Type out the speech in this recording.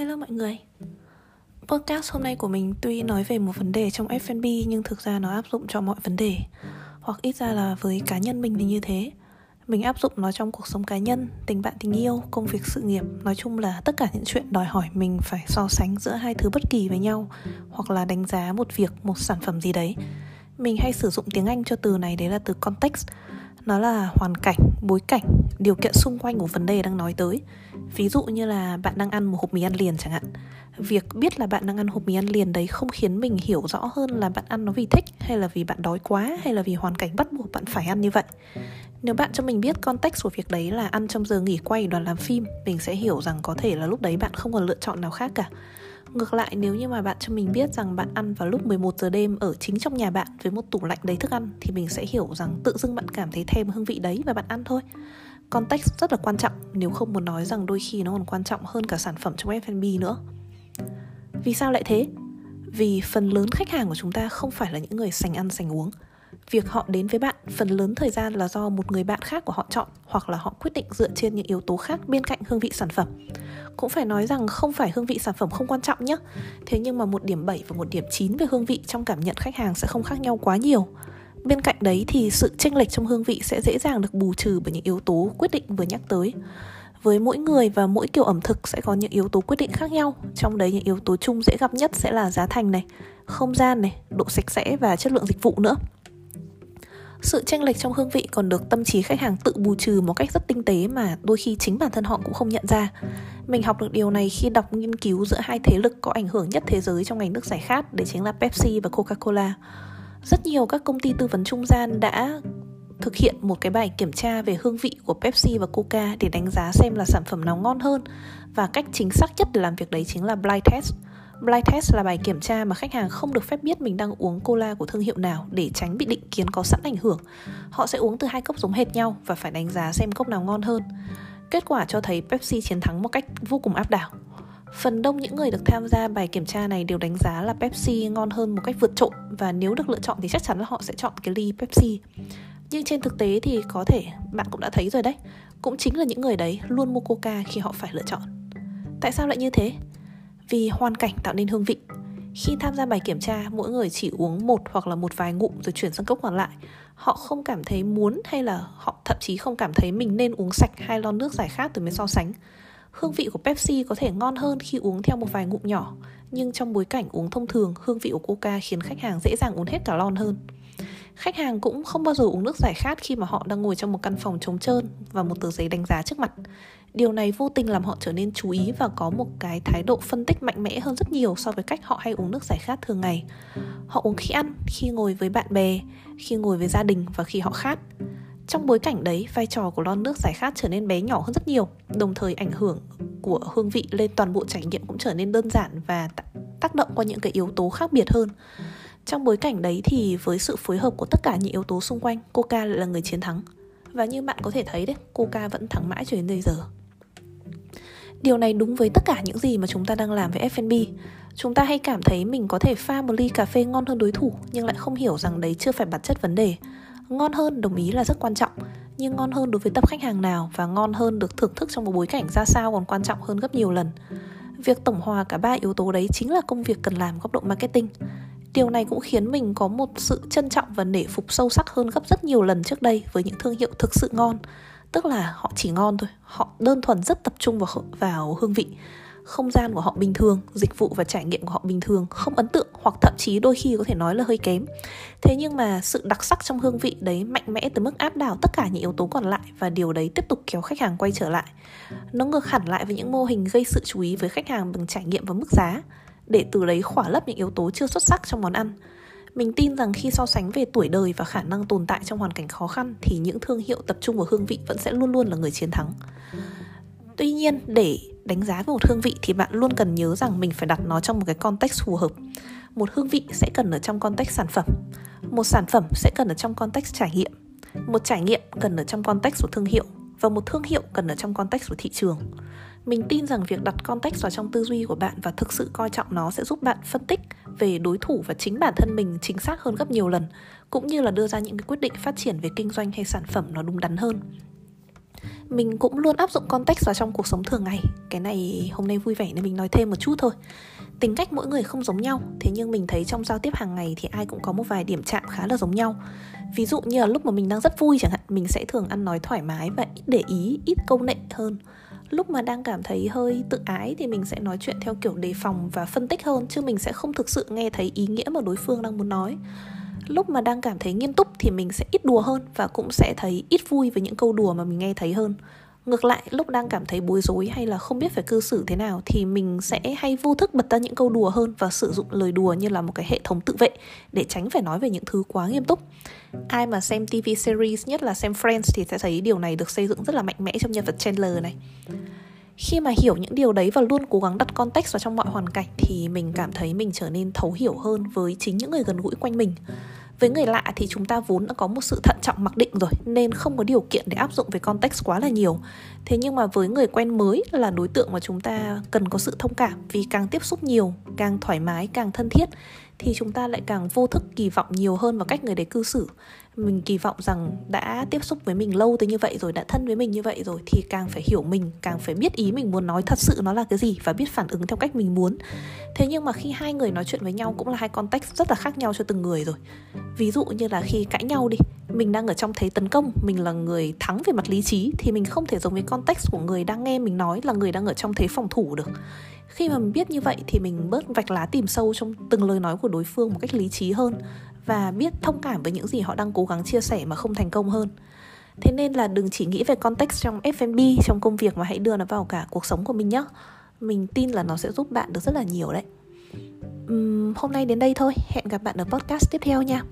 Hello mọi người. Podcast hôm nay của mình tuy nói về một vấn đề trong F&B nhưng thực ra nó áp dụng cho mọi vấn đề. Hoặc ít ra là với cá nhân mình thì như thế. Mình áp dụng nó trong cuộc sống cá nhân, tình bạn tình yêu, công việc sự nghiệp. Nói chung là tất cả những chuyện đòi hỏi mình phải so sánh giữa hai thứ bất kỳ với nhau Hoặc là đánh giá một việc, một sản phẩm gì đấy. Mình hay sử dụng tiếng Anh cho từ này đấy là từ context nó là hoàn cảnh, bối cảnh, điều kiện xung quanh của vấn đề đang nói tới. Ví dụ như là bạn đang ăn một hộp mì ăn liền chẳng hạn. Việc biết là bạn đang ăn hộp mì ăn liền đấy không khiến mình hiểu rõ hơn là bạn ăn nó vì thích hay là vì bạn đói quá hay là vì hoàn cảnh bắt buộc bạn phải ăn như vậy. Nếu bạn cho mình biết context của việc đấy là ăn trong giờ nghỉ quay đoàn làm phim, mình sẽ hiểu rằng có thể là lúc đấy bạn không còn lựa chọn nào khác cả. Ngược lại, nếu như mà bạn cho mình biết rằng bạn ăn vào lúc 11 giờ đêm ở chính trong nhà bạn với một tủ lạnh đầy thức ăn, thì mình sẽ hiểu rằng tự dưng bạn cảm thấy thèm hương vị đấy và bạn ăn thôi. Context rất là quan trọng, nếu không muốn nói rằng đôi khi nó còn quan trọng hơn cả sản phẩm trong F&B nữa. Vì sao lại thế? Vì phần lớn khách hàng của chúng ta không phải là những người sành ăn sành uống việc họ đến với bạn phần lớn thời gian là do một người bạn khác của họ chọn hoặc là họ quyết định dựa trên những yếu tố khác bên cạnh hương vị sản phẩm. Cũng phải nói rằng không phải hương vị sản phẩm không quan trọng nhé thế nhưng mà một điểm 7 và một điểm 9 về hương vị trong cảm nhận khách hàng sẽ không khác nhau quá nhiều. Bên cạnh đấy thì sự chênh lệch trong hương vị sẽ dễ dàng được bù trừ bởi những yếu tố quyết định vừa nhắc tới. Với mỗi người và mỗi kiểu ẩm thực sẽ có những yếu tố quyết định khác nhau. Trong đấy những yếu tố chung dễ gặp nhất sẽ là giá thành này, không gian này, độ sạch sẽ và chất lượng dịch vụ nữa sự tranh lệch trong hương vị còn được tâm trí khách hàng tự bù trừ một cách rất tinh tế mà đôi khi chính bản thân họ cũng không nhận ra. Mình học được điều này khi đọc nghiên cứu giữa hai thế lực có ảnh hưởng nhất thế giới trong ngành nước giải khát, đấy chính là Pepsi và Coca-Cola. Rất nhiều các công ty tư vấn trung gian đã thực hiện một cái bài kiểm tra về hương vị của Pepsi và Coca để đánh giá xem là sản phẩm nào ngon hơn và cách chính xác nhất để làm việc đấy chính là blind test. Blind test là bài kiểm tra mà khách hàng không được phép biết mình đang uống cola của thương hiệu nào để tránh bị định kiến có sẵn ảnh hưởng. Họ sẽ uống từ hai cốc giống hệt nhau và phải đánh giá xem cốc nào ngon hơn. Kết quả cho thấy Pepsi chiến thắng một cách vô cùng áp đảo. Phần đông những người được tham gia bài kiểm tra này đều đánh giá là Pepsi ngon hơn một cách vượt trội và nếu được lựa chọn thì chắc chắn là họ sẽ chọn cái ly Pepsi. Nhưng trên thực tế thì có thể bạn cũng đã thấy rồi đấy, cũng chính là những người đấy luôn mua Coca khi họ phải lựa chọn. Tại sao lại như thế? Vì hoàn cảnh tạo nên hương vị. Khi tham gia bài kiểm tra, mỗi người chỉ uống một hoặc là một vài ngụm rồi chuyển sang cốc còn lại. Họ không cảm thấy muốn hay là họ thậm chí không cảm thấy mình nên uống sạch hai lon nước giải khát rồi mới so sánh. Hương vị của pepsi có thể ngon hơn khi uống theo một vài ngụm nhỏ, nhưng trong bối cảnh uống thông thường, hương vị của coca khiến khách hàng dễ dàng uống hết cả lon hơn. Khách hàng cũng không bao giờ uống nước giải khát khi mà họ đang ngồi trong một căn phòng trống trơn và một tờ giấy đánh giá trước mặt điều này vô tình làm họ trở nên chú ý và có một cái thái độ phân tích mạnh mẽ hơn rất nhiều so với cách họ hay uống nước giải khát thường ngày. Họ uống khi ăn, khi ngồi với bạn bè, khi ngồi với gia đình và khi họ khát. Trong bối cảnh đấy, vai trò của lon nước giải khát trở nên bé nhỏ hơn rất nhiều, đồng thời ảnh hưởng của hương vị lên toàn bộ trải nghiệm cũng trở nên đơn giản và tác động qua những cái yếu tố khác biệt hơn. Trong bối cảnh đấy thì với sự phối hợp của tất cả những yếu tố xung quanh, coca lại là người chiến thắng. Và như bạn có thể thấy đấy, coca vẫn thắng mãi cho đến bây giờ. Điều này đúng với tất cả những gì mà chúng ta đang làm với F&B. Chúng ta hay cảm thấy mình có thể pha một ly cà phê ngon hơn đối thủ nhưng lại không hiểu rằng đấy chưa phải bản chất vấn đề. Ngon hơn đồng ý là rất quan trọng, nhưng ngon hơn đối với tập khách hàng nào và ngon hơn được thưởng thức trong một bối cảnh ra sao còn quan trọng hơn gấp nhiều lần. Việc tổng hòa cả ba yếu tố đấy chính là công việc cần làm góc độ marketing. Điều này cũng khiến mình có một sự trân trọng và nể phục sâu sắc hơn gấp rất nhiều lần trước đây với những thương hiệu thực sự ngon tức là họ chỉ ngon thôi. Họ đơn thuần rất tập trung vào vào hương vị. Không gian của họ bình thường, dịch vụ và trải nghiệm của họ bình thường, không ấn tượng hoặc thậm chí đôi khi có thể nói là hơi kém. Thế nhưng mà sự đặc sắc trong hương vị đấy mạnh mẽ tới mức áp đảo tất cả những yếu tố còn lại và điều đấy tiếp tục kéo khách hàng quay trở lại. Nó ngược hẳn lại với những mô hình gây sự chú ý với khách hàng bằng trải nghiệm và mức giá. Để từ đấy khỏa lấp những yếu tố chưa xuất sắc trong món ăn mình tin rằng khi so sánh về tuổi đời và khả năng tồn tại trong hoàn cảnh khó khăn thì những thương hiệu tập trung vào hương vị vẫn sẽ luôn luôn là người chiến thắng. Tuy nhiên, để đánh giá về một hương vị thì bạn luôn cần nhớ rằng mình phải đặt nó trong một cái context phù hợp. Một hương vị sẽ cần ở trong context sản phẩm. Một sản phẩm sẽ cần ở trong context trải nghiệm. Một trải nghiệm cần ở trong context của thương hiệu và một thương hiệu cần ở trong context của thị trường mình tin rằng việc đặt context vào trong tư duy của bạn và thực sự coi trọng nó sẽ giúp bạn phân tích về đối thủ và chính bản thân mình chính xác hơn gấp nhiều lần, cũng như là đưa ra những cái quyết định phát triển về kinh doanh hay sản phẩm nó đúng đắn hơn. Mình cũng luôn áp dụng context vào trong cuộc sống thường ngày. Cái này hôm nay vui vẻ nên mình nói thêm một chút thôi. Tính cách mỗi người không giống nhau, thế nhưng mình thấy trong giao tiếp hàng ngày thì ai cũng có một vài điểm chạm khá là giống nhau. Ví dụ như là lúc mà mình đang rất vui chẳng hạn, mình sẽ thường ăn nói thoải mái và ít để ý, ít câu nệ hơn lúc mà đang cảm thấy hơi tự ái thì mình sẽ nói chuyện theo kiểu đề phòng và phân tích hơn, chứ mình sẽ không thực sự nghe thấy ý nghĩa mà đối phương đang muốn nói. Lúc mà đang cảm thấy nghiêm túc thì mình sẽ ít đùa hơn và cũng sẽ thấy ít vui với những câu đùa mà mình nghe thấy hơn ngược lại, lúc đang cảm thấy bối rối hay là không biết phải cư xử thế nào thì mình sẽ hay vô thức bật ra những câu đùa hơn và sử dụng lời đùa như là một cái hệ thống tự vệ để tránh phải nói về những thứ quá nghiêm túc. Ai mà xem tv series, nhất là xem friends thì sẽ thấy điều này được xây dựng rất là mạnh mẽ trong nhân vật chandler này. Khi mà hiểu những điều đấy và luôn cố gắng đặt context vào trong mọi hoàn cảnh thì mình cảm thấy mình trở nên thấu hiểu hơn với chính những người gần gũi quanh mình với người lạ thì chúng ta vốn đã có một sự thận trọng mặc định rồi, nên không có điều kiện để áp dụng về context quá là nhiều. Thế nhưng mà với người quen mới là đối tượng mà chúng ta cần có sự thông cảm vì càng tiếp xúc nhiều, càng thoải mái, càng thân thiết thì chúng ta lại càng vô thức kỳ vọng nhiều hơn vào cách người đấy cư xử mình kỳ vọng rằng đã tiếp xúc với mình lâu tới như vậy rồi, đã thân với mình như vậy rồi thì càng phải hiểu mình, càng phải biết ý mình muốn nói thật sự nó là cái gì và biết phản ứng theo cách mình muốn. Thế nhưng mà khi hai người nói chuyện với nhau cũng là hai context rất là khác nhau cho từng người rồi. Ví dụ như là khi cãi nhau đi, mình đang ở trong thế tấn công, mình là người thắng về mặt lý trí thì mình không thể giống với context của người đang nghe mình nói là người đang ở trong thế phòng thủ được. Khi mà mình biết như vậy thì mình bớt vạch lá tìm sâu trong từng lời nói của đối phương một cách lý trí hơn và biết thông cảm với những gì họ đang cố gắng chia sẻ mà không thành công hơn. Thế nên là đừng chỉ nghĩ về context trong F&B trong công việc mà hãy đưa nó vào cả cuộc sống của mình nhé mình tin là nó sẽ giúp bạn được rất là nhiều đấy. Uhm, hôm nay đến đây thôi. Hẹn gặp bạn ở podcast tiếp theo nha.